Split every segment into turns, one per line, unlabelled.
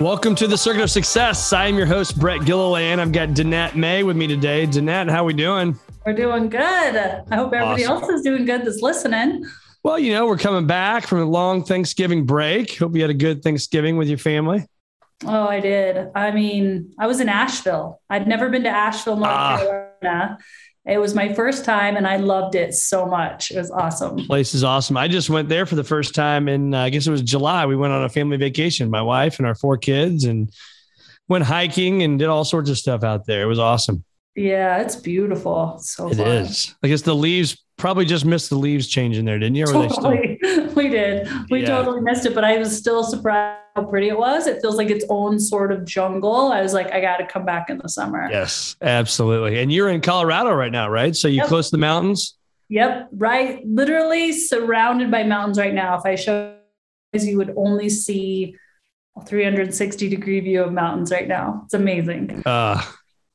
Welcome to the Circuit of Success. I am your host, Brett Gilliland. I've got Danette May with me today. Danette, how are we doing?
We're doing good. I hope everybody
Awesome.
else is doing good that's listening.
Well, you know, we're coming back from a long Thanksgiving break. Hope you had a good Thanksgiving with your family.
Oh, I did. I mean, I was in Asheville. I'd never been to Asheville, North
Ah.
Carolina. It was my first time and I loved it so much. It was awesome.
Place is awesome. I just went there for the first time in, uh, I guess it was July. We went on a family vacation, my wife and our four kids, and went hiking and did all sorts of stuff out there. It was awesome.
Yeah, it's beautiful. It's so
It
fun.
is. I guess the leaves probably just missed the leaves changing there, didn't you? Or were they still?
Totally. we did. We
Yeah.
totally missed it, but I was still surprised how pretty it was. It feels like its own sort of jungle. I was like, I got to come back in the summer.
Yes, absolutely. And you're in Colorado right now, right? So you
Yep.
close to the mountains?
Yep, right. Literally surrounded by mountains right now. If I show you, you would only see a 360 degree view of mountains right now. It's amazing.
Uh,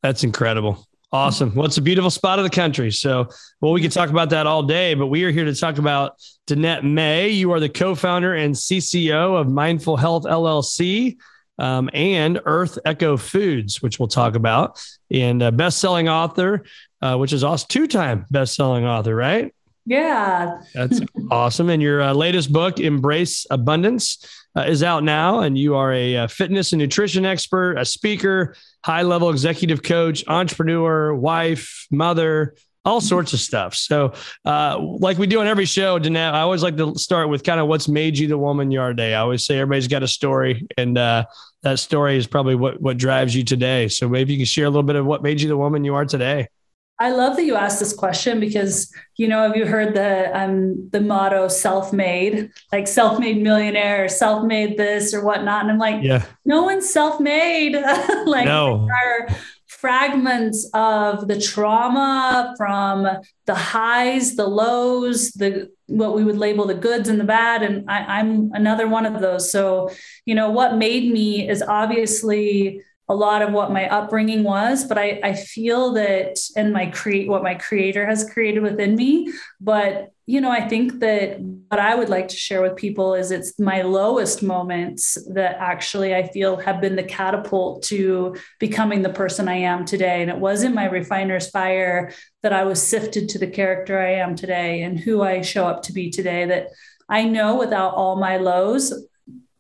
that's incredible. Awesome. Well, it's a beautiful spot of the country. So, well, we could talk about that all day, but we are here to talk about Danette May. You are the co founder and CCO of Mindful Health LLC um, and Earth Echo Foods, which we'll talk about, and a best selling author, uh, which is also two time best selling author, right?
Yeah.
That's awesome. And your uh, latest book, Embrace Abundance, uh, is out now. And you are a, uh fitness and nutrition expert, a speaker, high level executive coach, entrepreneur, wife, mother, all sorts of stuff. So, uh, like we do on every show, Danette, I always like to start with kind of what's made you the woman you are today. I always say everybody's got a story, and uh, that story is probably what what drives you today. So maybe you can share a little bit of what made you the woman you are today.
I love that you asked this question because you know, have you heard the um the motto self-made, like self-made millionaire, or self-made this or whatnot? And I'm like,
Yeah.
no one's self-made. like
No.
Fragments of the trauma from the highs, the lows, the what we would label the goods and the bad. And I, I'm another one of those. So, you know, what made me is obviously a lot of what my upbringing was, but I, I feel that and my create what my creator has created within me. But you know, I think that what I would like to share with people is it's my lowest moments that actually I feel have been the catapult to becoming the person I am today. And it wasn't my refiner's fire that I was sifted to the character I am today and who I show up to be today. That I know without all my lows,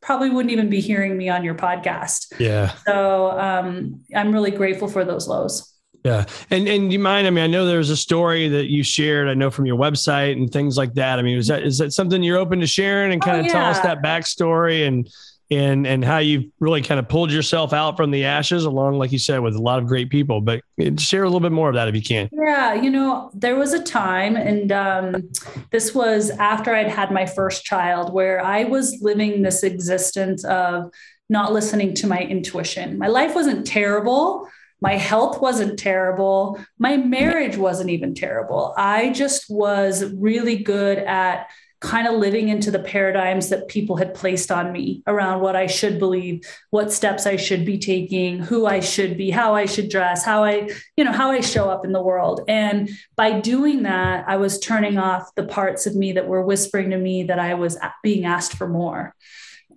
probably wouldn't even be hearing me on your podcast.
Yeah.
So um, I'm really grateful for those lows.
Yeah. And and do you mind? I mean, I know there's a story that you shared, I know from your website and things like that. I mean, is that is that something you're open to sharing and kind
Oh,
of tell us that backstory and and and how you really kind of pulled yourself out from the ashes along, like you said, with a lot of great people. But share a little bit more of that if you can.
Yeah, you know, there was a time, and um, this was after I'd had my first child, where I was living this existence of not listening to my intuition. My life wasn't terrible. My health wasn't terrible. My marriage wasn't even terrible. I just was really good at kind of living into the paradigms that people had placed on me around what I should believe, what steps I should be taking, who I should be, how I should dress, how I, you know, how I show up in the world. And by doing that, I was turning off the parts of me that were whispering to me that I was being asked for more.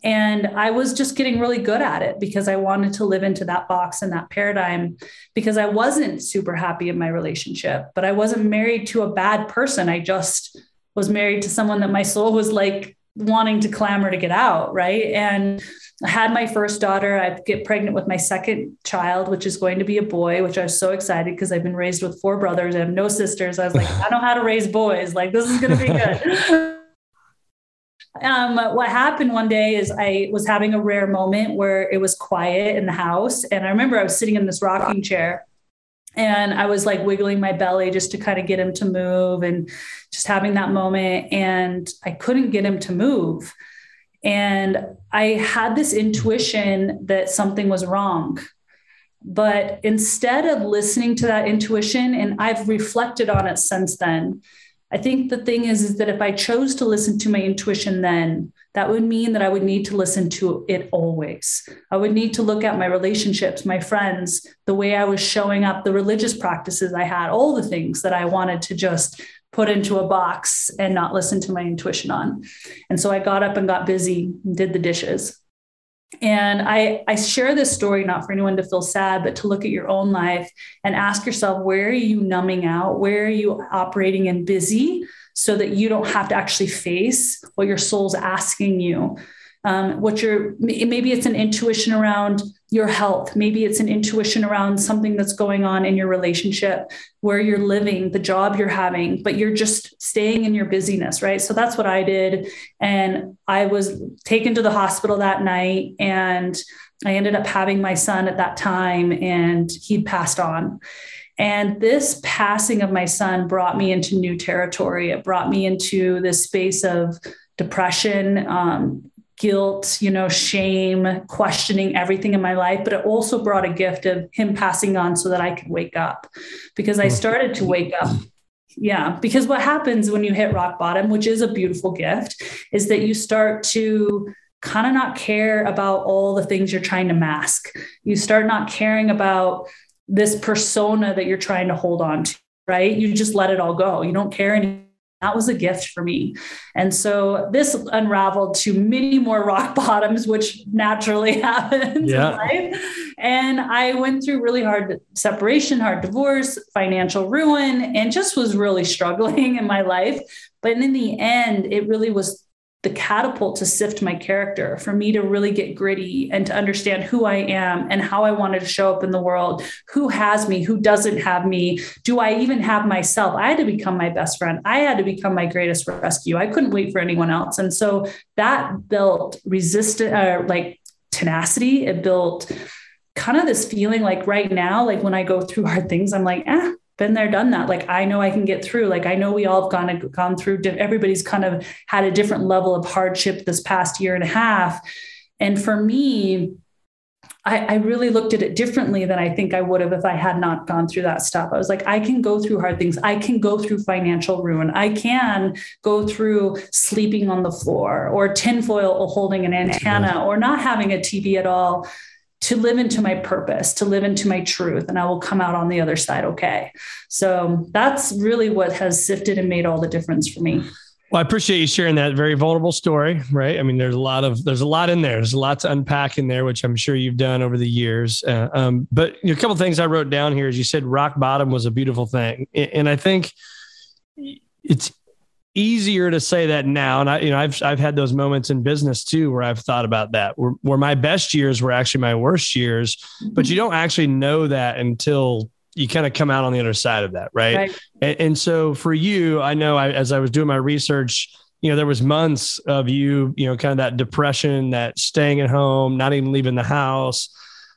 And I was just getting really good at it because I wanted to live into that box and that paradigm because I wasn't super happy in my relationship, but I wasn't married to a bad person. I just was married to someone that my soul was like wanting to clamor to get out, right? And I had my first daughter. I get pregnant with my second child, which is going to be a boy, which I was so excited because I've been raised with four brothers. I have no sisters. I was like, I know how to raise boys. Like, this is going to be good. um, what happened one day is I was having a rare moment where it was quiet in the house. And I remember I was sitting in this rocking chair and I was like wiggling my belly just to kind of get him to move and just having that moment. And I couldn't get him to move. And I had this intuition that something was wrong. But instead of listening to that intuition, and I've reflected on it since then, I think the thing is, is that if I chose to listen to my intuition then, that would mean that I would need to listen to it always. I would need to look at my relationships, my friends, the way I was showing up, the religious practices I had, all the things that I wanted to just put into a box and not listen to my intuition on. And so I got up and got busy and did the dishes. And I, I share this story not for anyone to feel sad, but to look at your own life and ask yourself, where are you numbing out? Where are you operating in busy so that you don't have to actually face what your soul's asking you? Um, what your maybe it's an intuition around your health. Maybe it's an intuition around something that's going on in your relationship, where you're living, the job you're having, but you're just staying in your busyness, right? So that's what I did. And I was taken to the hospital that night and I ended up having my son at that time and he passed on. And this passing of my son brought me into new territory. It brought me into this space of depression, um, guilt, you know, shame, questioning everything in my life, but it also brought a gift of him passing on so that I could wake up because I mm. started to wake up. Yeah, because what happens when you hit rock bottom, which is a beautiful gift, is that you start to kind of not care about all the things you're trying to mask. You start not caring about this persona that you're trying to hold on to, right? You just let it all go. You don't care anymore that was a gift for me. And so this unraveled to many more rock bottoms, which naturally happens yeah. in life. And I went through really hard separation, hard divorce, financial ruin, and just was really struggling in my life. But in the end, it really was the catapult to sift my character, for me to really get gritty and to understand who I am and how I wanted to show up in the world. Who has me? Who doesn't have me? Do I even have myself? I had to become my best friend. I had to become my greatest rescue. I couldn't wait for anyone else. And so that built resistance, uh, like tenacity. It built kind of this feeling like right now, like when I go through hard things, I'm like, eh, been there, done that. Like I know I can get through. Like I know we all have gone gone through. Everybody's kind of had a different level of hardship this past year and a half. And for me, I, I, really looked at it differently than I think I would have if I had not gone through that stuff. I was like, I can go through hard things. I can go through financial ruin. I can go through sleeping on the floor or tinfoil holding an antenna or not having a TV at all to live into my purpose, to live into my truth, and I will come out on the other side okay. So that's really what has sifted and made all the difference for me.
Well, I appreciate you sharing that very vulnerable story, right? I mean, there's a lot of there's a lot in there. There's a lot to unpack in there, which I'm sure you've done over the years. Uh, um, but you know, a couple things I wrote down here is you said rock bottom was a beautiful thing, and I think it's easier to say that now. And I, you know, I've, I've had those moments in business too, where I've thought about that, where, where my best years were actually my worst years, but you don't actually know that until you kind of come out on the other side of that. Right. right. And, and, so for you, I know I, as I was doing my research, you know, there was months of you, you know, kind of that depression, that staying at home, not even leaving the house.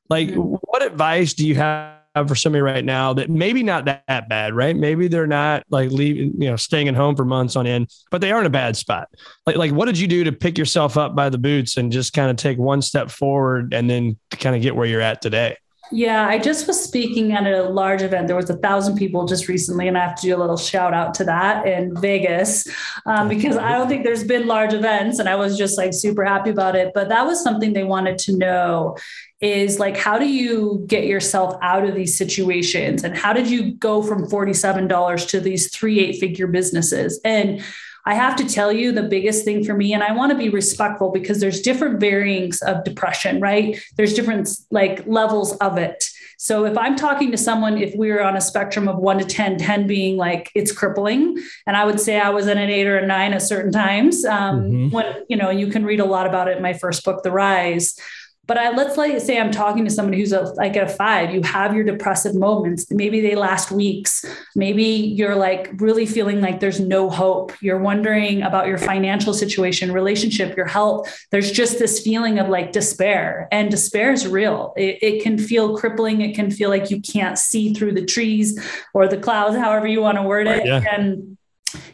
Like, mm-hmm. what advice do you have for somebody right now that maybe not that, that bad, right? Maybe they're not like leaving, you know, staying at home for months on end, but they are in a bad spot. Like, like what did you do to pick yourself up by the boots and just kind of take one step forward and then kind of get where you're at today?
Yeah, I just was speaking at a large event. There was a thousand people just recently, and I have to do a little shout out to that in Vegas um, because I don't think there's been large events, and I was just like super happy about it. But that was something they wanted to know is like how do you get yourself out of these situations, and how did you go from forty seven dollars to these three eight figure businesses and I have to tell you the biggest thing for me, and I want to be respectful because there's different variants of depression, right? There's different like levels of it. So if I'm talking to someone, if we were on a spectrum of one to 10, 10 being like it's crippling, and I would say I was at an eight or a nine at certain times. Um, mm-hmm. When you know, you can read a lot about it in my first book, The Rise. But I, let's like say I'm talking to somebody who's a, like a five. You have your depressive moments. Maybe they last weeks. Maybe you're like really feeling like there's no hope. You're wondering about your financial situation, relationship, your health. There's just this feeling of like despair, and despair is real. It, it can feel crippling. It can feel like you can't see through the trees or the clouds, however you want to word it. Yeah. And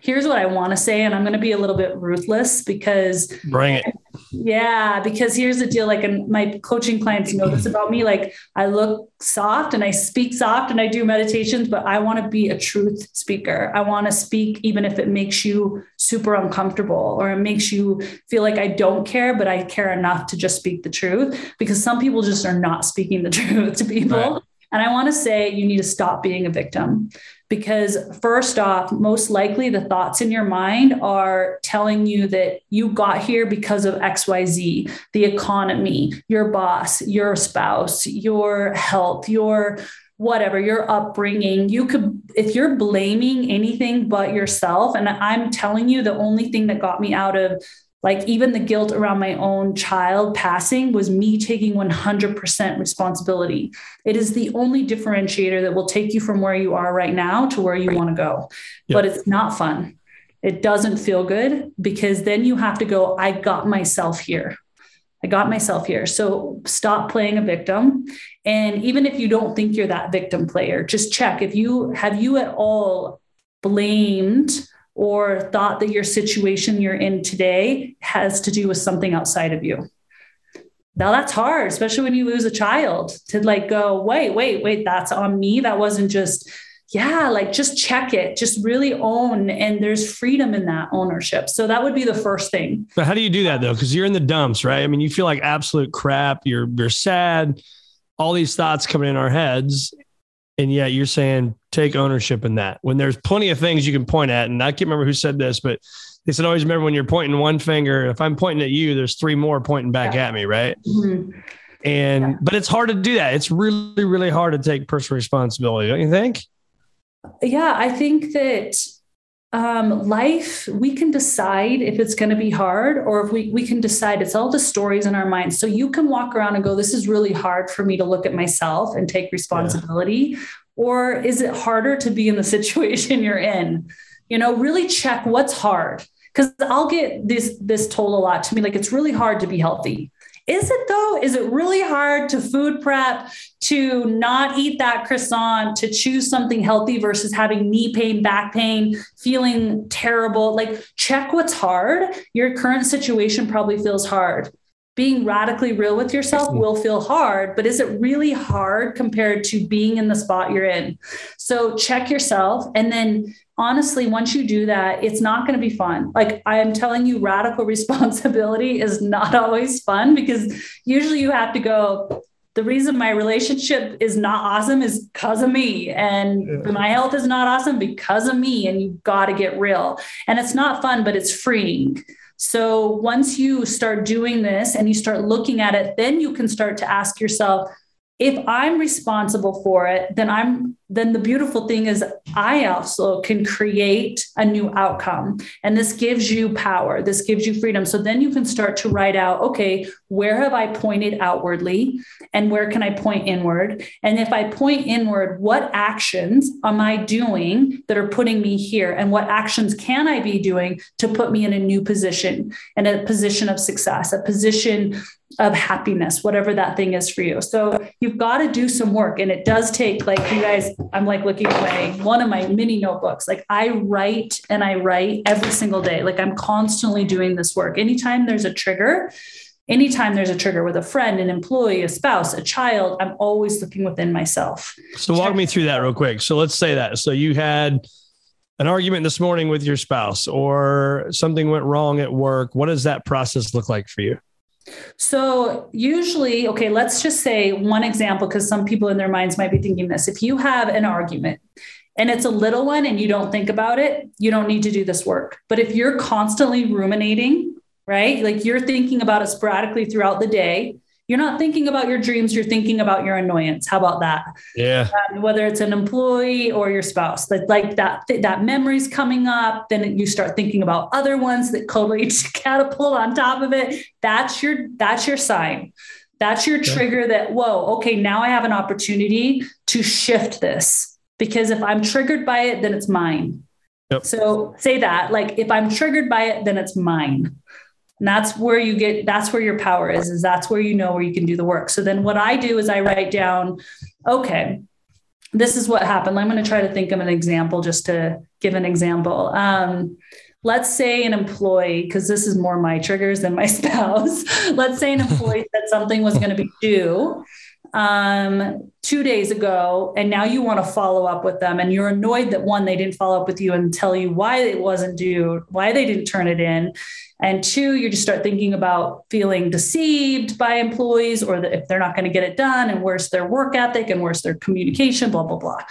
here's what I want to say, and I'm going to be a little bit ruthless because
bring it.
Yeah, because here's the deal. Like, and my coaching clients know this about me. Like, I look soft and I speak soft and I do meditations, but I want to be a truth speaker. I want to speak even if it makes you super uncomfortable or it makes you feel like I don't care, but I care enough to just speak the truth. Because some people just are not speaking the truth to people. Right. And I want to say you need to stop being a victim because, first off, most likely the thoughts in your mind are telling you that you got here because of XYZ, the economy, your boss, your spouse, your health, your whatever your upbringing. You could if you're blaming anything but yourself and i'm telling you the only thing that got me out of like even the guilt around my own child passing was me taking 100% responsibility. It is the only differentiator that will take you from where you are right now to where you want to go. Yep. but it's not fun. It doesn't feel good because then you have to go i got myself here. I got myself here. So stop playing a victim. And even if you don't think you're that victim player just check if you have you at all blamed or thought that your situation you're in today has to do with something outside of you. Now that's hard, especially when you lose a child to like go, wait, wait, wait, that's on me. That wasn't just, yeah, like just check it, just really own. And there's freedom in that ownership. So that would be the first thing.
But how do you do that though? Because you're in the dumps, right? I mean, you feel like absolute crap. You're you're sad. All these thoughts coming in our heads. And yet you're saying take ownership in that when there's plenty of things you can point at. And I can't remember who said this, but they said, always remember when you're pointing one finger, if I'm pointing at you, there's three more pointing back yeah. at me. Right. Mm-hmm. And, yeah. but it's hard to do that. It's really, really hard to take personal responsibility. Don't you think?
Yeah. I think that um, life, we can decide if it's going to be hard or if we, we can decide it's all the stories in our minds. So you can walk around and go, this is really hard for me to look at myself and take responsibility. Yeah. Or is it harder to be in the situation you're in? You know, really check what's hard. Because I'll get this this told a lot to me, like it's really hard to be healthy. Is it though? Is it really hard to food prep, to not eat that croissant, to choose something healthy versus having knee pain, back pain, feeling terrible? Like, check what's hard. Your current situation probably feels hard. Being radically real with yourself mm-hmm. will feel hard, but is it really hard compared to being in the spot you're in? So, check yourself and then honestly, once you do that, it's not going to be fun. Like I am telling you, radical responsibility is not always fun because usually you have to go, the reason my relationship is not awesome is because of me and yeah. my health is not awesome because of me and you've got to get real and it's not fun but it's freeing so once you start doing this and you start looking at it then you can start to ask yourself if i'm responsible for it then i'm then the beautiful thing is I also can create a new outcome. And this gives you power. This gives you freedom. So then you can start to write out, okay, where have I pointed outwardly and where can I point inward? And if I point inward, what actions am I doing that are putting me here? And what actions can I be doing to put me in a new position and a position of success, a position of happiness, whatever that thing is for you. So you've got to do some work. And it does take, like you guys I'm like looking away. one of my mini notebooks. Like I write and I write every single day. Like I'm constantly doing this work. Anytime there's a trigger, anytime there's a trigger with a friend, an employee, a spouse, a child, I'm always looking within myself.
So walk me through that real quick. So let's say that. So you had an argument this morning with your spouse or something went wrong at work. What does that process look like for you?
So, usually, okay, let's just say one example because some people in their minds might be thinking this. If you have an argument and it's a little one and you don't think about it, you don't need to do this work. But if you're constantly ruminating, right, like you're thinking about it sporadically throughout the day, You're not thinking about your dreams, you're thinking about your annoyance. How about that?
Yeah.
Um, whether it's an employee or your spouse, like, like that, that memory's coming up, then you start thinking about other ones that totally catapult on top of it. That's your, that's your sign. That's your trigger that, whoa, okay, now I have an opportunity to shift this. Because if I'm triggered by it, then it's mine.
Yep.
So say that, like, if I'm triggered by it, then it's mine. And that's where you get, that's where your power is, is that's where you know where you can do the work. So then what I do is I write down, okay, this is what happened. I'm going to try to think of an example just to give an example. Um, let's say an employee, because this is more my triggers than my spouse. let's say an employee said something was going to be due um, two days ago, and now you want to follow up with them, and you're annoyed that one, they didn't follow up with you and tell you why it wasn't due, why they didn't turn it in. And two, you just start thinking about feeling deceived by employees or that if they're not going to get it done and where's their work ethic and where's their communication, blah, blah, blah.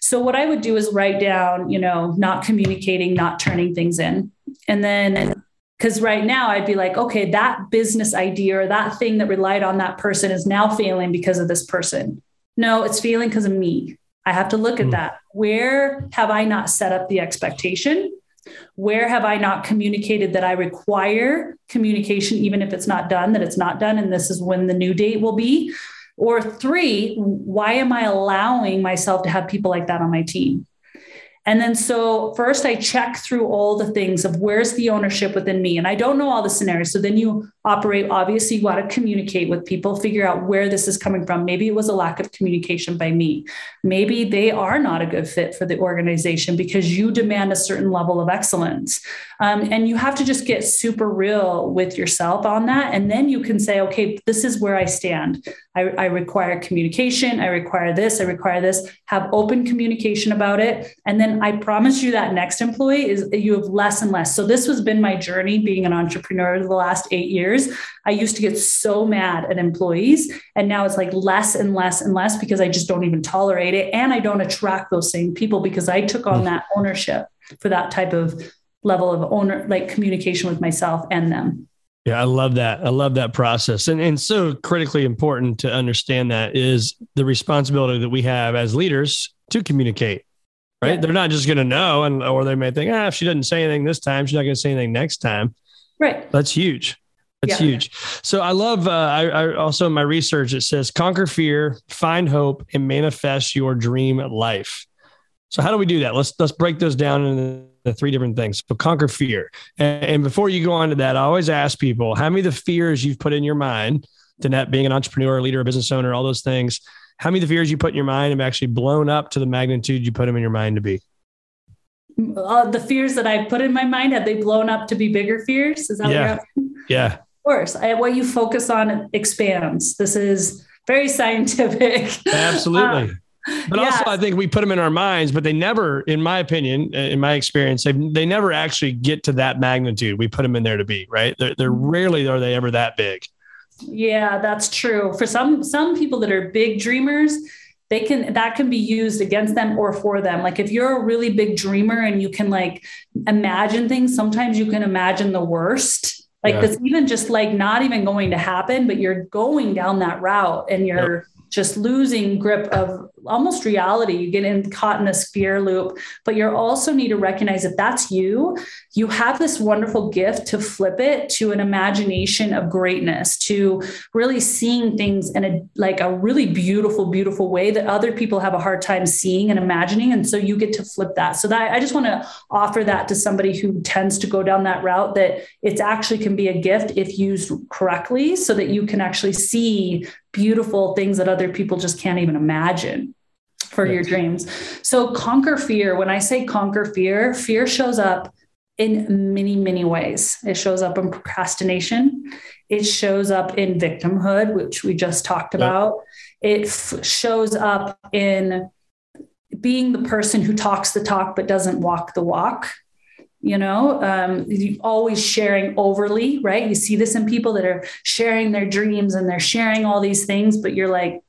So what I would do is write down, you know, not communicating, not turning things in. And then because right now I'd be like, okay, that business idea or that thing that relied on that person is now failing because of this person. No, it's failing because of me. I have to look at hmm. that. Where have I not set up the expectation? Where have I not communicated that I require communication, even if it's not done, that it's not done, and this is when the new date will be? Or three, why am I allowing myself to have people like that on my team? And then so first I check through all the things of where's the ownership within me. And I don't know all the scenarios. So then you operate, obviously, you got to communicate with people, figure out where this is coming from. Maybe it was a lack of communication by me. Maybe they are not a good fit for the organization because you demand a certain level of excellence. Um, and you have to just get super real with yourself on that. And then you can say, okay, this is where I stand. I, I require communication. I require this. I require this. Have open communication about it. And then I promise you that next employee is you have less and less. So this has been my journey being an entrepreneur the last eight years. I used to get so mad at employees. And now it's like less and less and less because I just don't even tolerate it. And I don't attract those same people because I took on that ownership for that type of level of owner, like communication with myself and them.
Yeah, I love that. I love that process. And and so critically important to understand that is the responsibility that we have as leaders to communicate. Right? Yeah. They're not just going to know and or they may think, "Ah, if she doesn't say anything this time, she's not going to say anything next time."
Right.
That's huge. That's yeah. huge. So I love. Uh, I, I, also in my research it says conquer fear, find hope, and manifest your dream life. So how do we do that? Let's let's break those down into the three different things. So conquer fear. And, and before you go on to that, I always ask people, how many of the fears you've put in your mind, Danette being an entrepreneur, leader, a business owner, all those things, how many of the fears you put in your mind have actually blown up to the magnitude you put them in your mind to be?
Uh, the fears that I put in my mind have they blown up to be bigger fears? Is that
yeah. Yeah.
Of course. I, what you focus on expands. This is very scientific.
Absolutely. But also, I think we put them in our minds, but they never, in my opinion, uh, in my experience, they they never actually get to that magnitude. We put them in there to be right. They're, they're mm-hmm. rarely are they ever that big.
Yeah, that's true. For some some people that are big dreamers, they can that can be used against them or for them. Like if you're a really big dreamer and you can like imagine things, sometimes you can imagine the worst. Like yeah. that's even just like not even going to happen, but you're going down that route and you're yep just losing grip of almost reality. You get in caught in this fear loop, but you also need to recognize that that's you, you have this wonderful gift to flip it to an imagination of greatness, to really seeing things in a like a really beautiful, beautiful way that other people have a hard time seeing and imagining. And so you get to flip that. So that I just want to offer that to somebody who tends to go down that route that it actually can be a gift if used correctly so that you can actually see beautiful things that other people just can't even imagine for yes. your dreams. So conquer fear. When I say conquer fear, fear shows up in many, many ways. It shows up in procrastination. It shows up in victimhood, which we just talked about. It f- shows up in being the person who talks the talk but doesn't walk the walk you know um, always sharing overly right you see this in people that are sharing their dreams and they're sharing all these things but you're like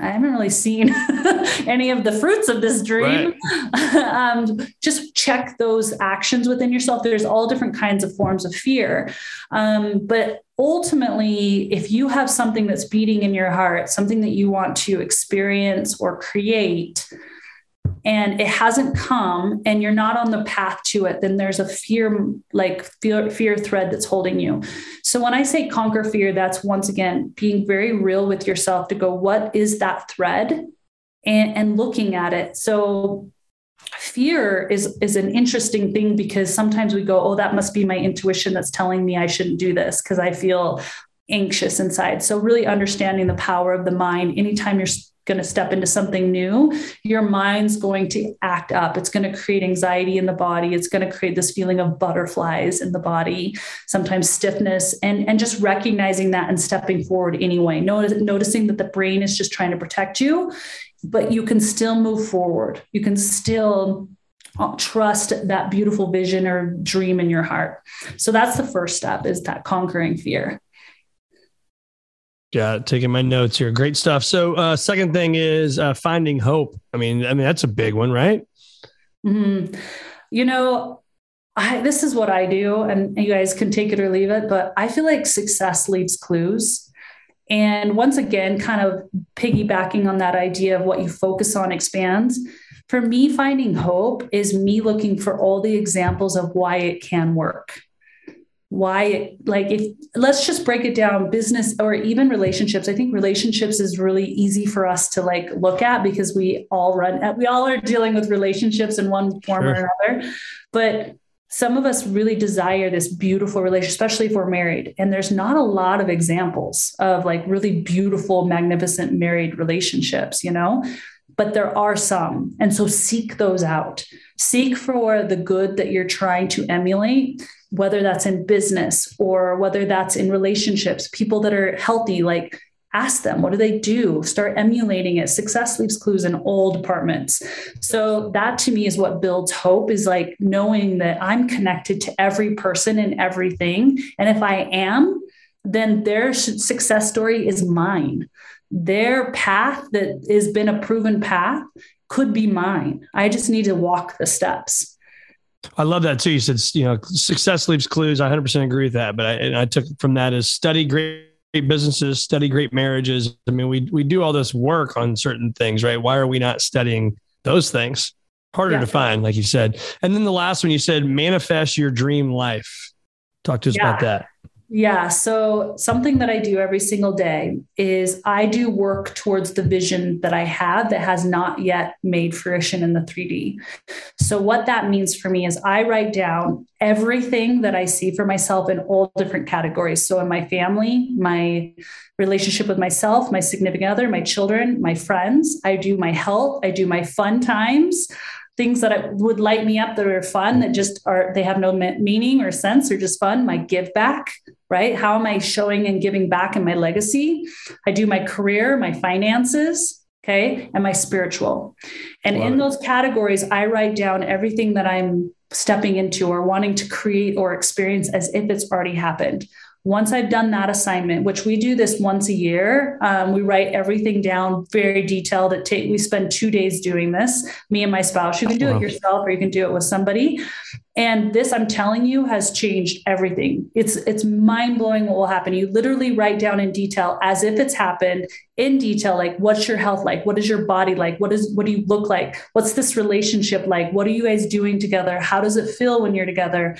I haven't really seen any of the fruits of this dream. Right. um, just check those actions within yourself. There's all different kinds of forms of fear. Um, but ultimately, if you have something that's beating in your heart, something that you want to experience or create, and it hasn't come and you're not on the path to it then there's a fear like fear, fear thread that's holding you. So when i say conquer fear that's once again being very real with yourself to go what is that thread? and, and looking at it. So fear is is an interesting thing because sometimes we go oh that must be my intuition that's telling me i shouldn't do this because i feel anxious inside so really understanding the power of the mind anytime you're going to step into something new, your mind's going to act up. It's going to create anxiety in the body. It's going to create this feeling of butterflies in the body, sometimes stiffness, and, and just recognizing that and stepping forward anyway. Notice, noticing that the brain is just trying to protect you, but you can still move forward. You can still uh, trust that beautiful vision or dream in your heart. So that's the first step is that conquering fear.
Yeah, taking my notes here. Great stuff. So, uh, second thing is uh, finding hope. I mean, I mean that's a big one, right?
Mm-hmm. You know, I, this is what I do, and you guys can take it or leave it. But I feel like success leaves clues. And once again, kind of piggybacking on that idea of what you focus on expands. For me, finding hope is me looking for all the examples of why it can work why like if let's just break it down business or even relationships. I think relationships is really easy for us to like look at because we all run we all are dealing with relationships in one form sure. or another. But some of us really desire this beautiful relationship especially if we're married. And there's not a lot of examples of like really beautiful magnificent married relationships you know? But there are some. And so seek those out. Seek for the good that you're trying to emulate whether that's in business or whether that's in relationships, people that are healthy, like ask them, what do they do? Start emulating it. Success leaves clues in all departments. So that to me is what builds hope is like knowing that I'm connected to every person and everything. And if I am, then their success story is mine. Their path that has been a proven path could be mine. I just need to walk the steps.
I love that too. You said, you know, success leaves clues. I 100% agree with that. But I, I took from that is study great businesses, study great marriages. I mean, we we do all this work on certain things, right? Why are we not studying those things? Harder yeah. to find, like you said. And then the last one you said, manifest your dream life. Talk to us yeah. about that.
Yeah. So, something that I do every single day is I do work towards the vision that I have that has not yet made fruition in the 3D. So, what that means for me is I write down everything that I see for myself in all different categories. So, in my family, my relationship with myself, my significant other, my children, my friends, I do my health, I do my fun times things that would light me up that are fun that just are they have no meaning or sense or just fun my give back right? How am i showing and giving back in my legacy? I do my career my finances okay and my spiritual. And Love in those categories i write down everything that i'm stepping into or wanting to create or experience as if it's already happened once I've done that assignment, which we do this once a year, um, we write everything down very detailed. It take we spend two days doing this. Me and my spouse. You can do it yourself, or you can do it with somebody. And this, I'm telling you, has changed everything. It's it's mind blowing what will happen. You literally write down in detail as if it's happened in detail. Like, what's your health like? What is your body like? What is what do you look like? What's this relationship like? What are you guys doing together? How does it feel when you're together?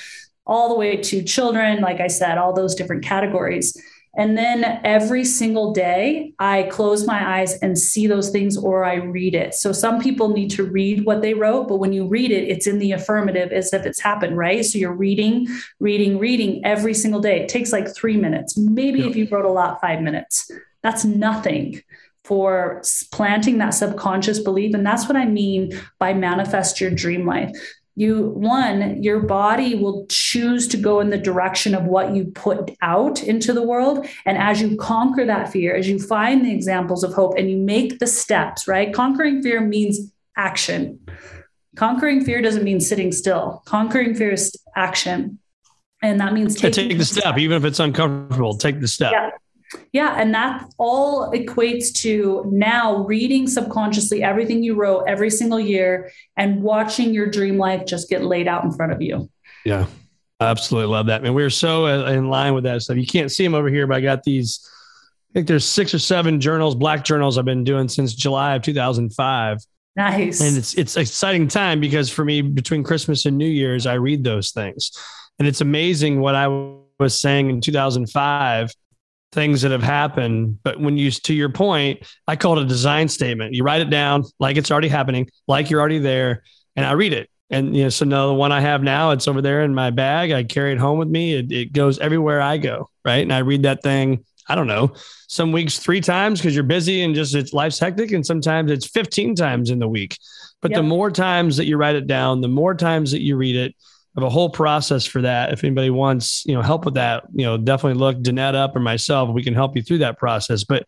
All the way to children, like I said, all those different categories. And then every single day, I close my eyes and see those things or I read it. So some people need to read what they wrote, but when you read it, it's in the affirmative as if it's happened, right? So you're reading, reading, reading every single day. It takes like three minutes. Maybe yeah. if you wrote a lot, five minutes. That's nothing for planting that subconscious belief. And that's what I mean by manifest your dream life you one your body will choose to go in the direction of what you put out into the world. And as you conquer that fear as you find the examples of hope and you make the steps right? Conquering fear means action. Conquering fear doesn't mean sitting still. Conquering fear is action. And that means
taking take the step, step even if it's uncomfortable take the step.
Yeah yeah, and that all equates to now reading subconsciously everything you wrote every single year and watching your dream life just get laid out in front of you.
Yeah. absolutely love that. I Man, we are so uh, in line with that stuff. You can't see them over here, but I got these. I think there's six or seven journals, black journals I've been doing since July of 2005.
Nice.
And it's it's exciting time because for me, between Christmas and New Year's, I read those things. And it's amazing what I was saying in 2005 things that have happened. But when you, to your point, I call it a design statement. You write it down like it's already happening, like you're already there, and I read it. And you know, so now the one I have now, it's over there in my bag. I carry it home with me. It, it goes everywhere I go, right? And I read that thing. I don't know, some weeks three times because you're busy and just it's life's hectic, and sometimes it's 15 times in the week. But yep. the more times that you write it down, the more times that you read it, have a whole process for that. If anybody wants, you know, help with that, you know, definitely look Danette up or myself. We can help you through that process. But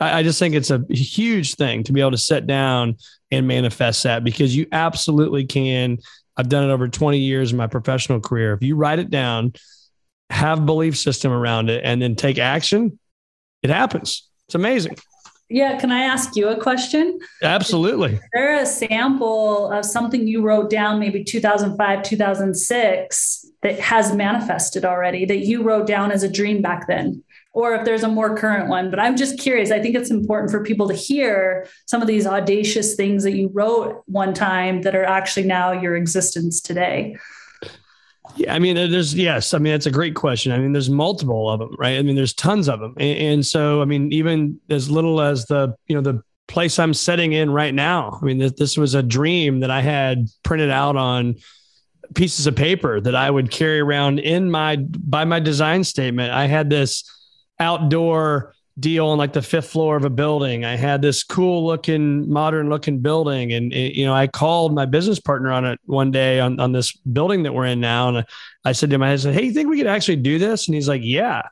I, I just think it's a huge thing to be able to sit down and manifest that because you absolutely can. I've done it over 20 years in my professional career. If you write it down, have belief system around it, and then take action, it happens. It's amazing.
Yeah, can I ask you a question?
Absolutely. Is
there a sample of something you wrote down maybe 2005, 2006 that has manifested already that you wrote down as a dream back then? Or if there's a more current one, but I'm just curious. I think it's important for people to hear some of these audacious things that you wrote one time that are actually now your existence today.
Yeah, I mean, there's yes. I mean, that's a great question. I mean, there's multiple of them, right? I mean, there's tons of them, and, and so I mean, even as little as the you know the place I'm setting in right now. I mean, this, this was a dream that I had printed out on pieces of paper that I would carry around in my by my design statement. I had this outdoor deal on like the fifth floor of a building. I had this cool looking, modern looking building. And, it, you know, I called my business partner on it one day on, on this building that we're in now. And I said to him, I said, Hey, you think we could actually do this? And he's like, Yeah.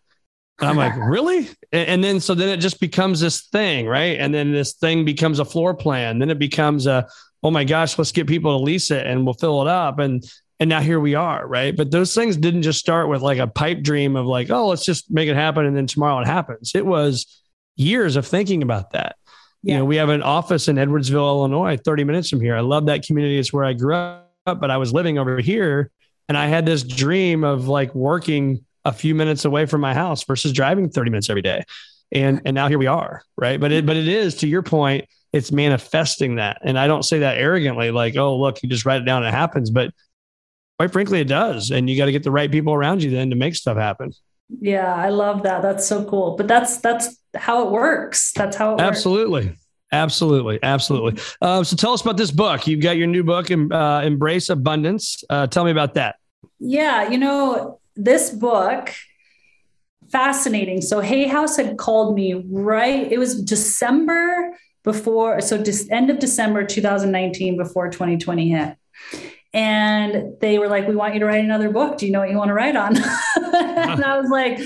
And I'm like, really? And, and then, so then it just becomes this thing, right? And then this thing becomes a floor plan. Then it becomes a, oh my gosh, let's get people to lease it and we'll fill it up. And and now here we are right? But those things didn't just start with like a pipe dream of like oh let's just make it happen and then tomorrow it happens. It was years of thinking about that. Yeah. you know we have an office in edwardsville illinois 30 minutes from here. I love that community. It's where i grew up but i was living over here and i had this dream of like working a few minutes away from my house versus driving 30 minutes every day. And and now here we are right? But it but it is to your point it's manifesting that. And i don't say that arrogantly like oh look you just write it down and it happens. But quite frankly, it does. And you got to get the right people around you then to make stuff happen.
Yeah, I love that. That's so cool. But that's that's how it works. That's how it
absolutely. Works. Absolutely, absolutely. Uh, so, tell us about this book. You've got your new book, uh, "Embrace Abundance." Uh, tell me about that.
Yeah, you know this book, fascinating. So, Hay House had called me right. It was December before, so just end of December 2019, before 2020 hit, and they were like, "We want you to write another book. Do you know what you want to write on?" and I was like,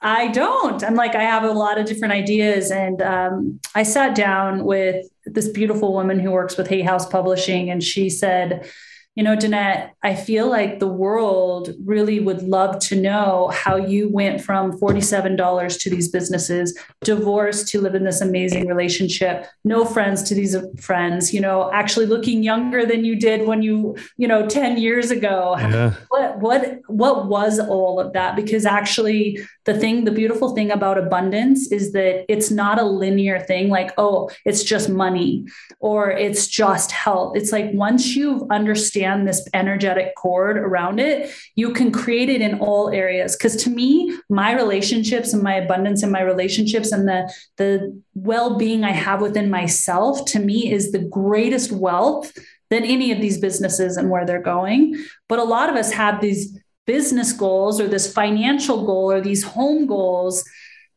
"I don't." I'm like, I have a lot of different ideas, and um, I sat down with this beautiful woman who works with Hay House Publishing, and she said you know, Danette, I feel like the world really would love to know how you went from $47 to these businesses, divorced to live in this amazing relationship, no friends to these friends, you know, actually looking younger than you did when you, you know, 10 years ago. Yeah. What what what was all of that? Because actually the thing, the beautiful thing about abundance is that it's not a linear thing like, oh, it's just money or it's just health. It's like once you understand this energetic cord around it, you can create it in all areas. Because to me, my relationships and my abundance in my relationships and the, the well being I have within myself, to me, is the greatest wealth than any of these businesses and where they're going. But a lot of us have these business goals or this financial goal or these home goals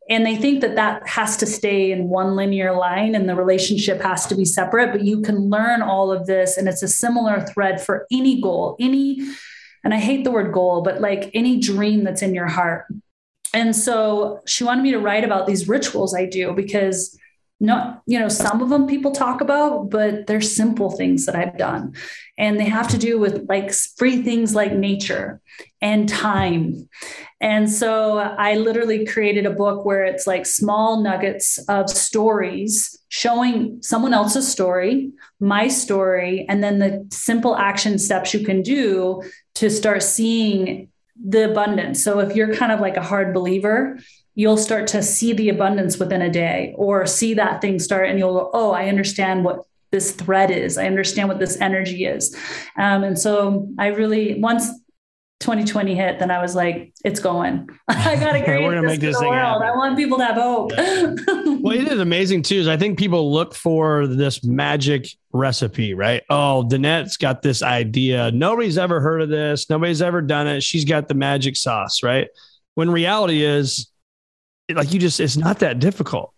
and they think that that has to stay in one linear line and the relationship has to be separate but you can learn all of this and it's a similar thread for any goal any and i hate the word goal but like any dream that's in your heart. And so she wanted me to write about these rituals i do because not you know some of them people talk about but they're simple things that i've done and they have to do with like free things like nature and time and so i literally created a book where it's like small nuggets of stories showing someone else's story my story and then the simple action steps you can do to start seeing the abundance. So if you're kind of like a hard believer, you'll start to see the abundance within a day or see that thing start and you'll go, oh, I understand what this thread is. I understand what this energy is. Um, and so I really, once 2020 hit, then I was like, it's going. I got to create We're gonna this make this thing world. Happen. I want people to have hope.
well, it is amazing too. Is I think people look for this magic recipe, right? Oh, Danette's got this idea. Nobody's ever heard of this. Nobody's ever done it. She's got the magic sauce, right? When reality is, like you just, it's not that difficult.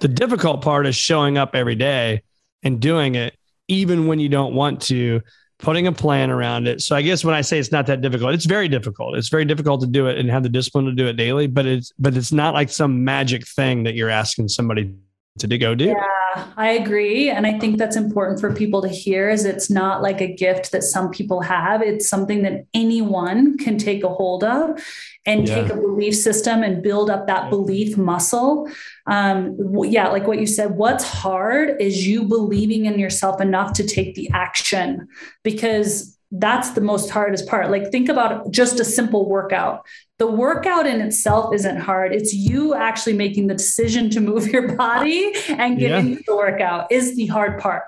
The difficult part is showing up every day and doing it, even when you don't want to putting a plan around it. So I guess when I say it's not that difficult, it's very difficult. It's very difficult to do it and have the discipline to do it daily, but it's but it's not like some magic thing that you're asking somebody to go do.
Yeah, I agree. And I think that's important for people to hear is it's not like a gift that some people have. It's something that anyone can take a hold of and yeah. take a belief system and build up that belief muscle. Um, yeah, like what you said, what's hard is you believing in yourself enough to take the action because that's the most hardest part. Like, think about just a simple workout. The workout in itself isn't hard. It's you actually making the decision to move your body and getting yeah. the workout is the hard part.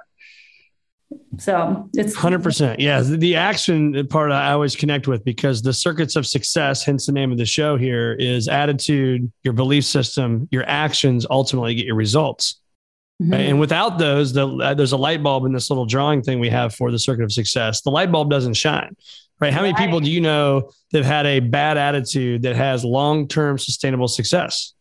So it's
100%. Yeah. The action part I always connect with because the circuits of success, hence the name of the show here, is attitude, your belief system, your actions ultimately get your results. Mm-hmm. And without those, the, uh, there's a light bulb in this little drawing thing we have for the circuit of success. The light bulb doesn't shine, right? How many people do you know that have had a bad attitude that has long term sustainable success?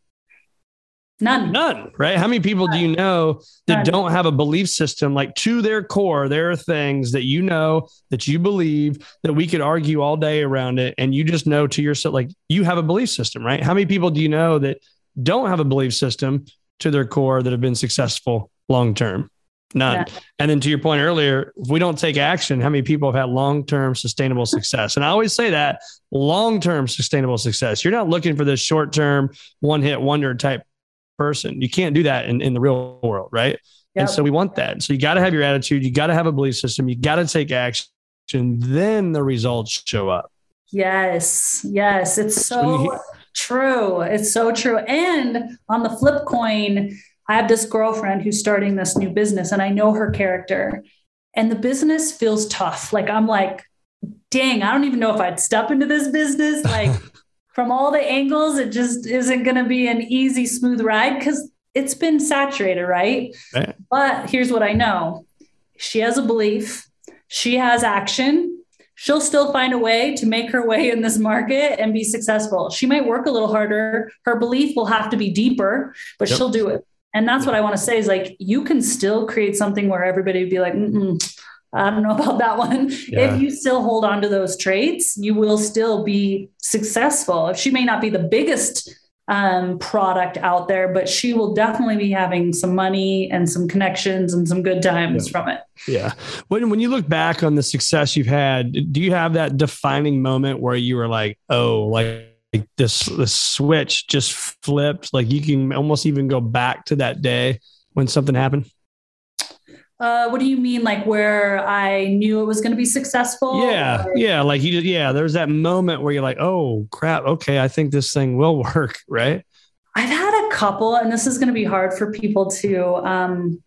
None.
None, right? How many people None. do you know that None. don't have a belief system like to their core? There are things that you know that you believe that we could argue all day around it. And you just know to yourself, like you have a belief system, right? How many people do you know that don't have a belief system to their core that have been successful long term? None. Yeah. And then to your point earlier, if we don't take action, how many people have had long term sustainable success? And I always say that long term sustainable success. You're not looking for this short term, one hit wonder type person. You can't do that in, in the real world, right? Yep. And so we want that. So you got to have your attitude, you got to have a belief system, you got to take action, then the results show up.
Yes, yes, it's so true. It's so true. And on the flip coin, I have this girlfriend who's starting this new business and I know her character. And the business feels tough. Like I'm like, dang, I don't even know if I'd step into this business. Like from all the angles, it just isn't going to be an easy, smooth ride because it's been saturated, right? right? But here's what I know she has a belief, she has action. She'll still find a way to make her way in this market and be successful. She might work a little harder. Her belief will have to be deeper, but yep. she'll do it. And that's what I want to say is like, you can still create something where everybody would be like, I don't know about that one. Yeah. If you still hold on to those traits, you will still be successful. If she may not be the biggest um, product out there, but she will definitely be having some money and some connections and some good times
yeah.
from it.
Yeah. When when you look back on the success you've had, do you have that defining moment where you were like, oh, like this the switch just flipped? Like you can almost even go back to that day when something happened?
Uh, what do you mean, like where I knew it was going to be successful?
Yeah, or? yeah, like you, yeah. There's that moment where you're like, oh crap, okay, I think this thing will work, right?
I've had a couple, and this is going to be hard for people to um,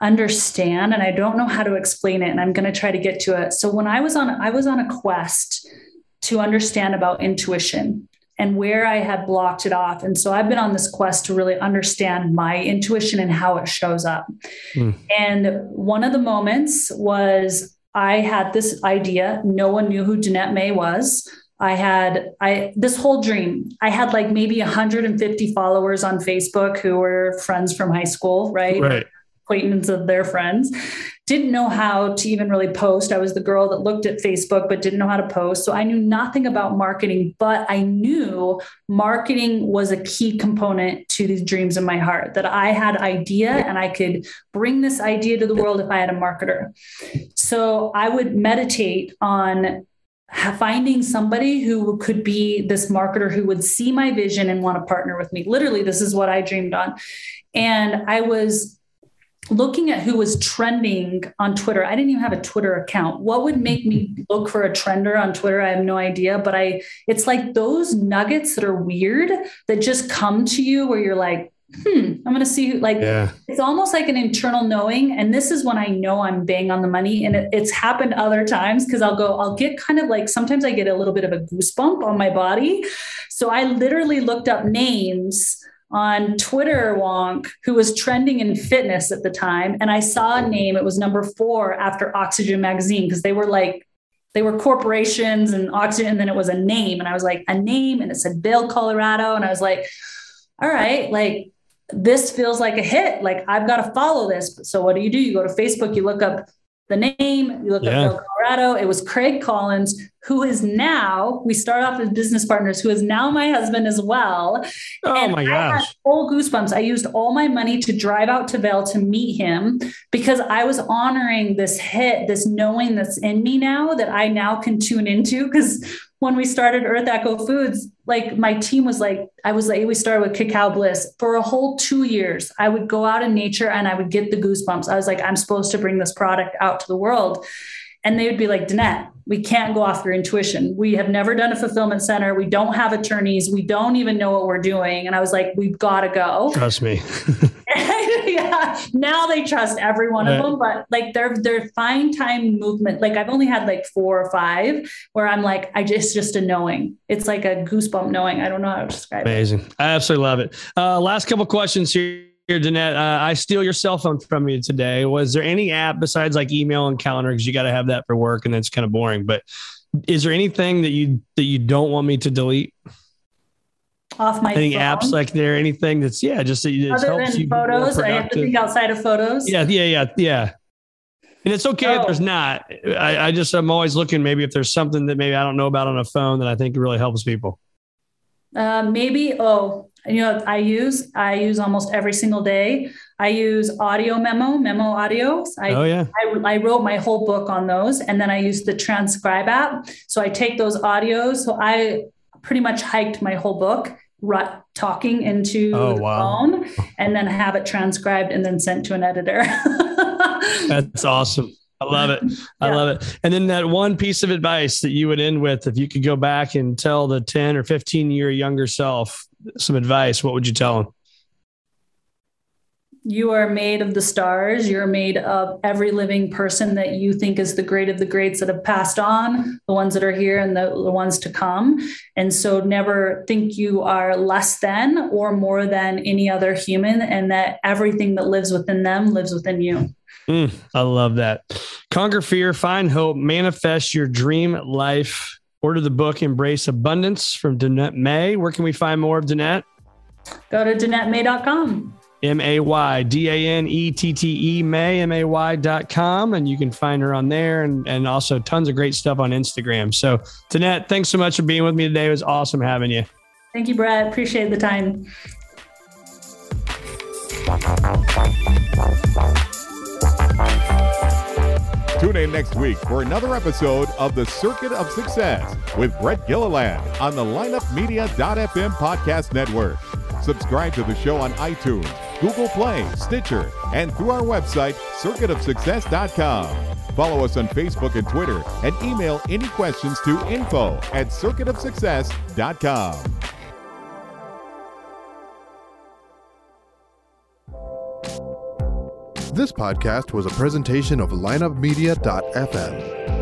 understand, and I don't know how to explain it, and I'm going to try to get to it. So when I was on, I was on a quest to understand about intuition and where I had blocked it off. And so I've been on this quest to really understand my intuition and how it shows up. Mm. And one of the moments was I had this idea. No one knew who Danette May was. I had I this whole dream. I had like maybe 150 followers on Facebook who were friends from high school, right?
Right.
Acquaintance of their friends didn't know how to even really post. I was the girl that looked at Facebook but didn't know how to post. So I knew nothing about marketing, but I knew marketing was a key component to these dreams in my heart that I had idea and I could bring this idea to the world if I had a marketer. So I would meditate on finding somebody who could be this marketer who would see my vision and want to partner with me. Literally, this is what I dreamed on. And I was looking at who was trending on Twitter. I didn't even have a Twitter account. What would make me look for a trender on Twitter? I have no idea, but I it's like those nuggets that are weird that just come to you where you're like, hmm, I'm going to see like yeah. it's almost like an internal knowing. And this is when I know I'm bang on the money. And it, it's happened other times because I'll go, I'll get kind of like sometimes I get a little bit of a goosebump on my body. So I literally looked up names on Twitter wonk who was trending in fitness at the time. And I saw a name, it was number four after Oxygen Magazine, because they were like, they were corporations and oxygen, and then it was a name. And I was like, a name, and it said Bill Colorado. And I was like, all right, like this feels like a hit. Like I've got to follow this. So what do you do? You go to Facebook, you look up the name, you look yeah. up Colorado. It was Craig Collins, who is now, we start off as business partners, who is now my husband as well.
Oh and my gosh. I had
full goosebumps. I used all my money to drive out to Vail to meet him because I was honoring this hit, this knowing that's in me now that I now can tune into. Because when we started Earth Echo Foods, like my team was like, I was like, we started with Cacao Bliss for a whole two years. I would go out in nature and I would get the goosebumps. I was like, I'm supposed to bring this product out to the world. And they would be like, Danette, we can't go off your intuition. We have never done a fulfillment center. We don't have attorneys. We don't even know what we're doing. And I was like, we've got to go.
Trust me.
yeah. Now they trust every one of them, but like they're they're fine time movement. Like I've only had like four or five where I'm like, I just just a knowing. It's like a goosebump knowing. I don't know how to describe
Amazing. it. Amazing. I absolutely love it. Uh, last couple questions here here, Danette, uh, I steal your cell phone from you today. Was there any app besides like email and calendar? Because you got to have that for work, and that's kind of boring. But is there anything that you that you don't want me to delete?
Off my
any
phone?
apps like there? Anything that's yeah, just that it
Other
helps
than
you
photos, I have to think outside of photos.
Yeah, yeah, yeah, yeah. And it's okay oh. if there's not. I, I just I'm always looking maybe if there's something that maybe I don't know about on a phone that I think really helps people.
Uh, maybe oh you know i use i use almost every single day i use audio memo memo audios I,
oh, yeah.
I, I wrote my whole book on those and then i use the transcribe app so i take those audios so i pretty much hiked my whole book rut talking into oh, the wow. phone and then have it transcribed and then sent to an editor
that's awesome I love it. I yeah. love it. And then that one piece of advice that you would end with, if you could go back and tell the 10 or 15 year younger self some advice, what would you tell them?
You are made of the stars. You're made of every living person that you think is the great of the greats that have passed on, the ones that are here and the, the ones to come. And so never think you are less than or more than any other human, and that everything that lives within them lives within you.
Mm, I love that. Conquer fear, find hope, manifest your dream life. Order the book Embrace Abundance from Danette May. Where can we find more of Danette?
Go to DanetteMay.com.
M A Y D A N E T T E May, M A Y dot com. And you can find her on there and, and also tons of great stuff on Instagram. So, Danette, thanks so much for being with me today. It was awesome having you.
Thank you, Brad. Appreciate the time.
Tune in next week for another episode of The Circuit of Success with Brett Gilliland on the lineupmedia.fm podcast network. Subscribe to the show on iTunes, Google Play, Stitcher, and through our website, circuitofsuccess.com. Follow us on Facebook and Twitter and email any questions to info at circuitofsuccess.com.
This podcast was a presentation of lineupmedia.fm.